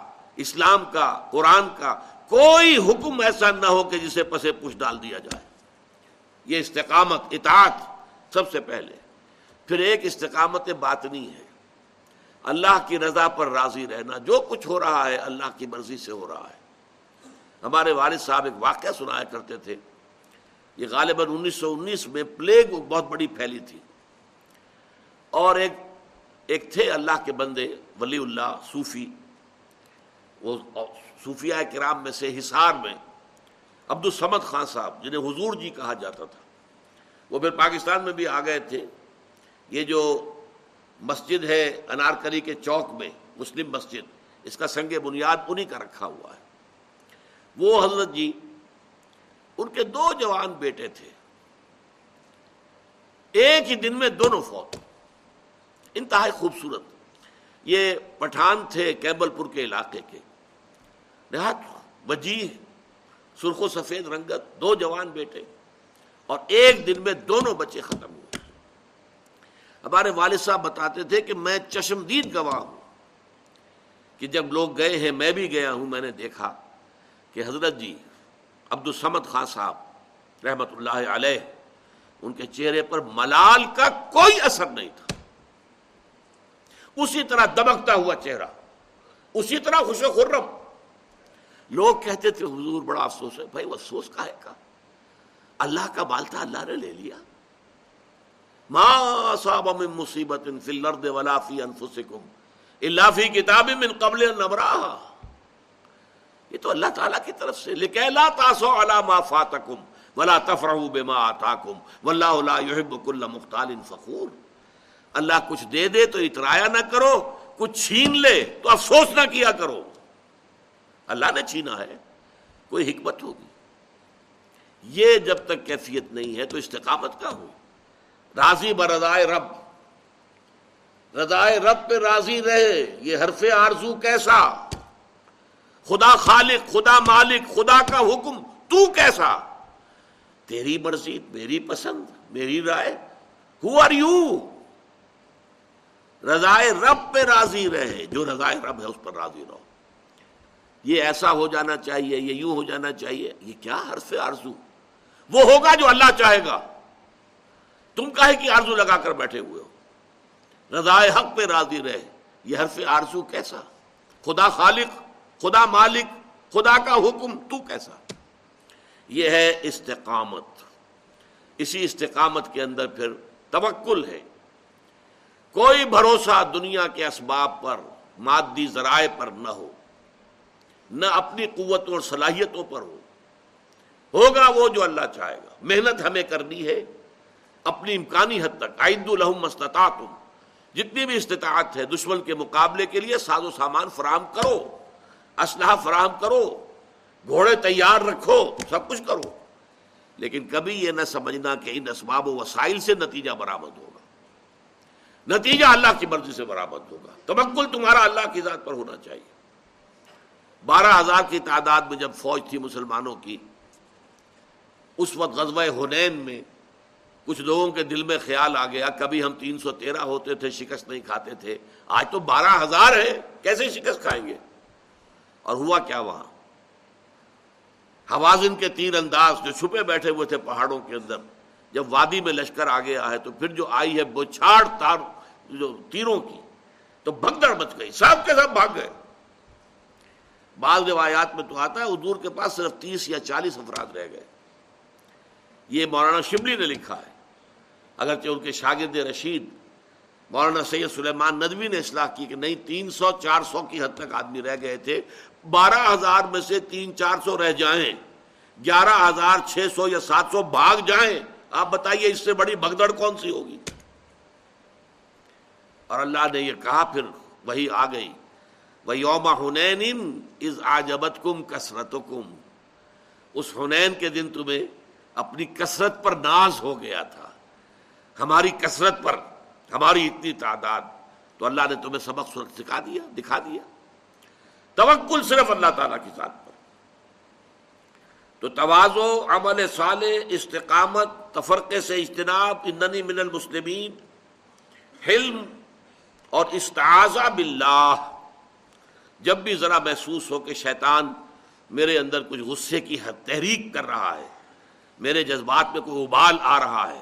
اسلام کا، قرآن کا کوئی حکم ایسا نہ ہو کہ جسے پسے پوچھ ڈال دیا جائے۔ یہ استقامت، اطاعت سب سے پہلے۔ پھر ایک استقامت باطنی ہے۔ اللہ کی رضا پر راضی رہنا۔ جو کچھ ہو رہا ہے اللہ کی مرضی سے ہو رہا ہے۔ ہمارے والد صاحب ایک واقعہ سنایا کرتے تھے۔ یہ غالباً انیس سو انیس میں پلیگ بہت بڑی پھیلی تھی۔ اور ایک ایک تھے اللہ کے بندے، ولی اللہ، صوفی۔ وہ صوفیہ کرام میں سے حصار میں عبد السمد خان صاحب، جنہیں حضور جی کہا جاتا تھا، وہ پھر پاکستان میں بھی آ گئے تھے۔ یہ جو مسجد ہے انارکلی کے چوک میں، مسلم مسجد، اس کا سنگ بنیاد انہی کا رکھا ہوا ہے۔ وہ حضرت جی ان کے دو جوان بیٹے تھے۔ ایک ہی دن میں دونوں فوت۔ انتہائی خوبصورت۔ یہ پٹھان تھے کیبل پور کے علاقے کے۔ نہایت وجیح سرخ و سفید رنگت، دو جوان بیٹے اور ایک دن میں دونوں بچے ختم ہوئے۔ ہمارے والد صاحب بتاتے تھے کہ میں چشمدید گواہ ہوں کہ جب لوگ گئے ہیں، میں بھی گیا ہوں، میں نے دیکھا کہ حضرت جی عبد السمد خان صاحب رحمت اللہ علیہ، ان کے چہرے پر ملال کا کوئی اثر نہیں تھا۔ اسی طرح دبکتا ہوا چہرہ، اسی طرح خوش و خرم۔ لوگ کہتے تھے، حضور بڑا افسوس ہے، بھائی وہ افسوس کا ہے کا اللہ کا بال تھا، اللہ نے لے لیا۔ ما صاب من مصیبت فی الارض ولا فی انفسکم الا فی کتاب من قبل ان نبراها یہ تو اللہ تعالیٰ کی طرف سے، لکہ لا تاسو علی ما فاتکم ولا تفرحوا بما آتاکم واللہ لا يحب كل مختال فخور۔ اللہ کچھ دے دے تو اترایا نہ کرو، کچھ چھین لے تو افسوس نہ کیا کرو۔ اللہ نے چھینا ہے، کوئی حکمت ہوگی۔ یہ جب تک کیفیت نہیں ہے تو استقامت کا ہو راضی برضائے رب۔ رضائے رب پہ راضی رہے، یہ حرف آرزو کیسا؟ خدا خالق، خدا مالک، خدا کا حکم تو کیسا؟ تیری مرضی، میری پسند، میری رائے ہو آر یو رضائے رب پہ راضی رہے، جو رضائے رب ہے اس پر راضی رہو۔ یہ ایسا ہو جانا چاہیے، یہ یوں ہو جانا چاہیے، یہ کیا حرف آرزو؟ وہ ہوگا جو اللہ چاہے گا۔ تم کہے کہ آرزو لگا کر بیٹھے ہوئے ہو؟ رضائے حق پہ راضی رہے۔ یہ حرف آرزو کیسا؟ خدا خالق، خدا مالک، خدا کا حکم، تو کیسا؟ یہ ہے استقامت۔ اسی استقامت کے اندر پھر توکل ہے۔ کوئی بھروسہ دنیا کے اسباب پر، مادی ذرائع پر نہ ہو۔ نہ اپنی قوتوں اور صلاحیتوں پر ہو۔ ہوگا وہ جو اللہ چاہے گا۔ محنت ہمیں کرنی ہے۔ اپنی امکانی حد تک۔ عید الحم استطاعت جتنی بھی استطاعت ہے دشمن کے مقابلے کے لیے ساز و سامان فراہم کرو۔ اسلحہ فراہم کرو۔ گھوڑے تیار رکھو۔ سب کچھ کرو۔ لیکن کبھی یہ نہ سمجھنا کہ ان اسباب و وسائل سے نتیجہ برآمد ہوگا۔ نتیجہ اللہ کی مرضی سے برآمد ہوگا۔ تبکل تمہارا اللہ کی ذات پر ہونا چاہیے۔ بارہ ہزار کی تعداد میں جب فوج تھی مسلمانوں کی، اس وقت غزوہ ہنین میں کچھ لوگوں کے دل میں خیال آ گیا، کبھی ہم تین سو تیرہ ہوتے تھے، شکست نہیں کھاتے تھے۔ آج تو بارہ ہزار ہے کیسے شکست کھائیں گے؟ اور ہوا کیا وہاں؟ حوازن کے تیر انداز جو چھپے بیٹھے ہوئے تھے پہاڑوں کے اندر، جب وادی میں لشکر آ گیا ہے تو پھر جو آئی ہے، بچھاڑ تار جو تیروں کی، تو بھگدڑ مچ گئی، سب کے سب بھاگ گئے۔ بعض روایات میں تو آتا ہے، حضور کے پاس صرف تیس یا چالیس افراد رہ گئے۔ یہ مولانا شبلی نے لکھا ہے۔ اگرچہ ان کے شاگرد رشید، مولانا سید سلیمان ندوی نے اصلاح کی کہ نہیں، تین سو، چار سو کی حد تک آدمی رہ گئے تھے۔ بارہ ہزار میں سے تین، چار سو رہ جائیں۔ گیارہ ہزار، چھ سو یا سات سو بھاگ جائیں۔ آپ بتائیے، اس سے بڑی بگدڑ کون سی ہوگی؟ اور اللہ نے یہ کہا، پھر وہی آ گئی وہ یوم ہنین از آجبت کم کسرت کم اس ہنین کے دن تمہیں اپنی کثرت پر ناز ہو گیا تھا۔ ہماری کثرت پر ہماری اتنی تعداد۔ تو اللہ نے تمہیں سبق سرخ سکھا دیا، دکھا دیا۔ توکل صرف اللہ تعالیٰ کی ذات پر۔ تو توازو، عمل صالح، استقامت، تفرقے سے اجتناب، اننی من المسلمین۔ حلم اور استعاذہ باللہ۔ جب بھی ذرا محسوس ہو کہ شیطان میرے اندر کچھ غصے کی حد تحریک کر رہا ہے، میرے جذبات میں کوئی ابال آ رہا ہے،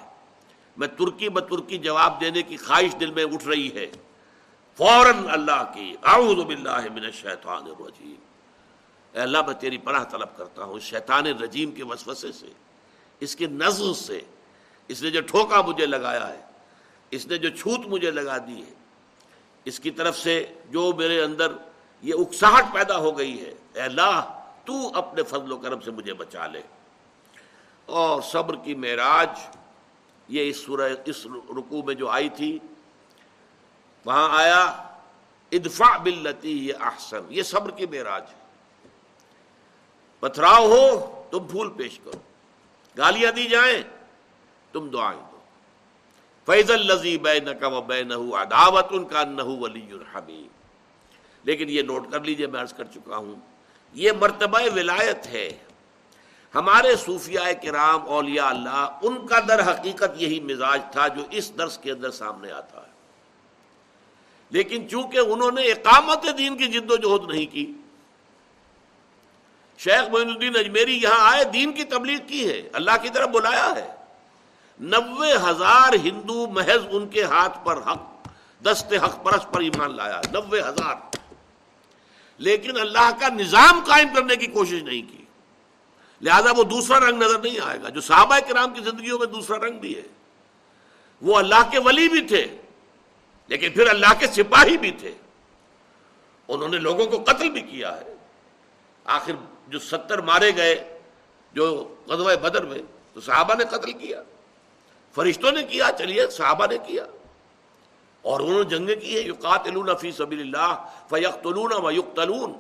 میں ترکی بترکی جواب دینے کی خواہش دل میں اٹھ رہی ہے۔ فوراً اللہ کی اعوذ باللہ من الشیطان الرجیم۔ اے اللہ، میں تیری پناہ طلب کرتا ہوں شیطان الرجیم کے وسوسے سے، اس کے نظر سے۔ اس نے جو ٹھوکا مجھے لگایا ہے، اس نے جو چھوت مجھے لگا دی ہے، اس کی طرف سے جو میرے اندر یہ اکساہٹ پیدا ہو گئی ہے۔ اے اللہ، تو اپنے فضل و کرم سے مجھے بچا لے۔ اور صبر کی معراج، یہ اس سورہ، اس رکوع میں جو آئی تھی، وہاں آیا، ادفع بلتی یہ احسن۔ یہ صبر کی معراج۔ پتھراؤ ہو، تم پھول پیش کرو۔ گالیاں دی جائیں، تم دعائیں دو۔ فیض الزی بے نہ و بے نہ عداوت ان کا نہ ولی الحمیم لیکن یہ نوٹ کر لیجیے میں عرض کر چکا ہوں، یہ مرتبہ ولایت ہے۔ ہمارے صوفیاء کرام، اولیاء اللہ، ان کا در حقیقت یہی مزاج تھا جو اس درس کے اندر سامنے آتا ہے۔ لیکن چونکہ انہوں نے اقامت دین کی جد و جہد نہیں کی، شیخ معین الدین اجمیری یہاں آئے دین کی تبلیغ کی ہے، اللہ کی طرف بلایا ہے۔ نوے ہزار ہندو محض ان کے ہاتھ پر حق، دست حق پرس پر ایمان لایا نوے ہزار۔ لیکن اللہ کا نظام قائم کرنے کی کوشش نہیں کی۔ لہذا وہ دوسرا رنگ نظر نہیں آئے گا۔ جو صحابہ کرام کی زندگیوں میں دوسرا رنگ بھی ہے۔ وہ اللہ کے ولی بھی تھے، لیکن پھر اللہ کے سپاہی بھی تھے۔ انہوں نے لوگوں کو قتل بھی کیا ہے۔ آخر جو ستر مارے گئے، جو غزوہ بدر میں، تو صحابہ نے قتل کیا۔ فرشتوں نے کیا، چلیے، صحابہ نے کیا۔ اور انہوں نے جنگیں کی ہے یقاتلون فی سبیل اللہ فیقتلون و یقتلون۔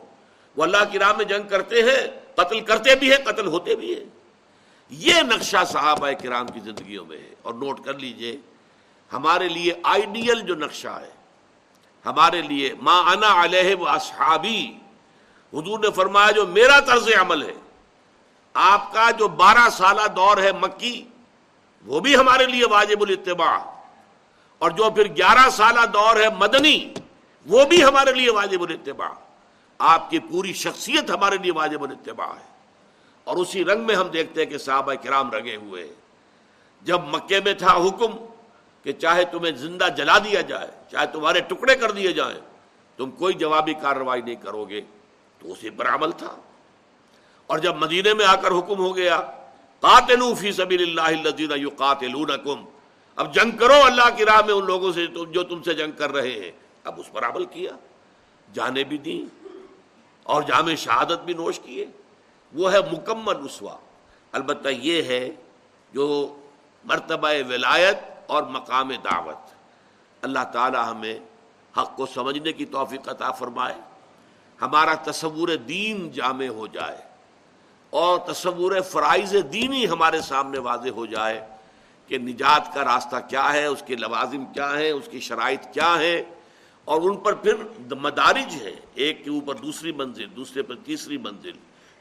وہ اللہ کی راہ میں جنگ کرتے ہیں، قتل کرتے بھی ہیں، قتل ہوتے بھی ہیں۔ یہ نقشہ صحابہ کرام کی زندگیوں میں ہے۔ اور نوٹ کر لیجیے، ہمارے لیے آئیڈیل جو نقشہ ہے، ہمارے لیے ما انا علیہ و اصحابی، حضور نے فرمایا جو میرا طرز عمل ہے، آپ کا جو بارہ سالہ دور ہے مکی، وہ بھی ہمارے لیے واجب الاتباع اور جو پھر گیارہ سالہ دور ہے مدنی، وہ بھی ہمارے لیے واجب الاتباع۔ آپ کی پوری شخصیت ہمارے لیے واجب الاتباع ہے۔ اور اسی رنگ میں ہم دیکھتے ہیں کہ صحابہ کرام رگے ہوئے جب مکے میں تھا حکم کہ چاہے تمہیں زندہ جلا دیا جائے، چاہے تمہارے ٹکڑے کر دیے جائیں، تم کوئی جوابی کارروائی نہیں کرو گے، تو اسی پر عمل تھا۔ اور جب مدینے میں آ کر حکم ہو گیا قاتلو فی سبیل اللہ یقاتلونکم اب جنگ کرو اللہ کی راہ میں ان لوگوں سے جو تم سے جنگ کر رہے ہیں۔ اب اس پر عمل کیا۔ جانے بھی دیں اور جامع شہادت بھی نوش کیے۔ وہ ہے مکمل اسوا البتہ یہ ہے جو مرتبہ ولایت اور مقام دعوت۔ اللہ تعالی ہمیں حق کو سمجھنے کی توفیق عطا فرمائے۔ ہمارا تصور دین جامع ہو جائے۔ اور تصور فرائض دینی ہمارے سامنے واضح ہو جائے۔ کہ نجات کا راستہ کیا ہے، اس کے لوازم کیا ہیں، اس کی شرائط کیا ہے اور ان پر پھر مدارج ہے، ایک کے اوپر دوسری منزل، دوسرے پر تیسری منزل۔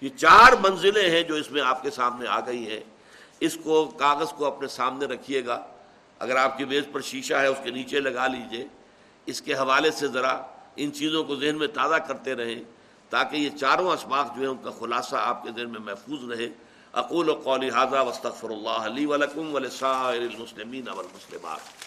یہ چار منزلیں ہیں جو اس میں آپ کے سامنے آ گئی ہیں۔ اس کو، کاغذ کو اپنے سامنے رکھیے گا۔ اگر آپ کی میز پر شیشہ ہے، اس کے نیچے لگا لیجیے۔ اس کے حوالے سے ذرا ان چیزوں کو ذہن میں تازہ کرتے رہیں، تاکہ یہ چاروں اسباق جو ہیں، ان کا خلاصہ آپ کے ذہن میں محفوظ رہے۔ اقول قولی حاضہ وسطر اللہ علیہ ولکم ولسائر المسلمین والمسلمات.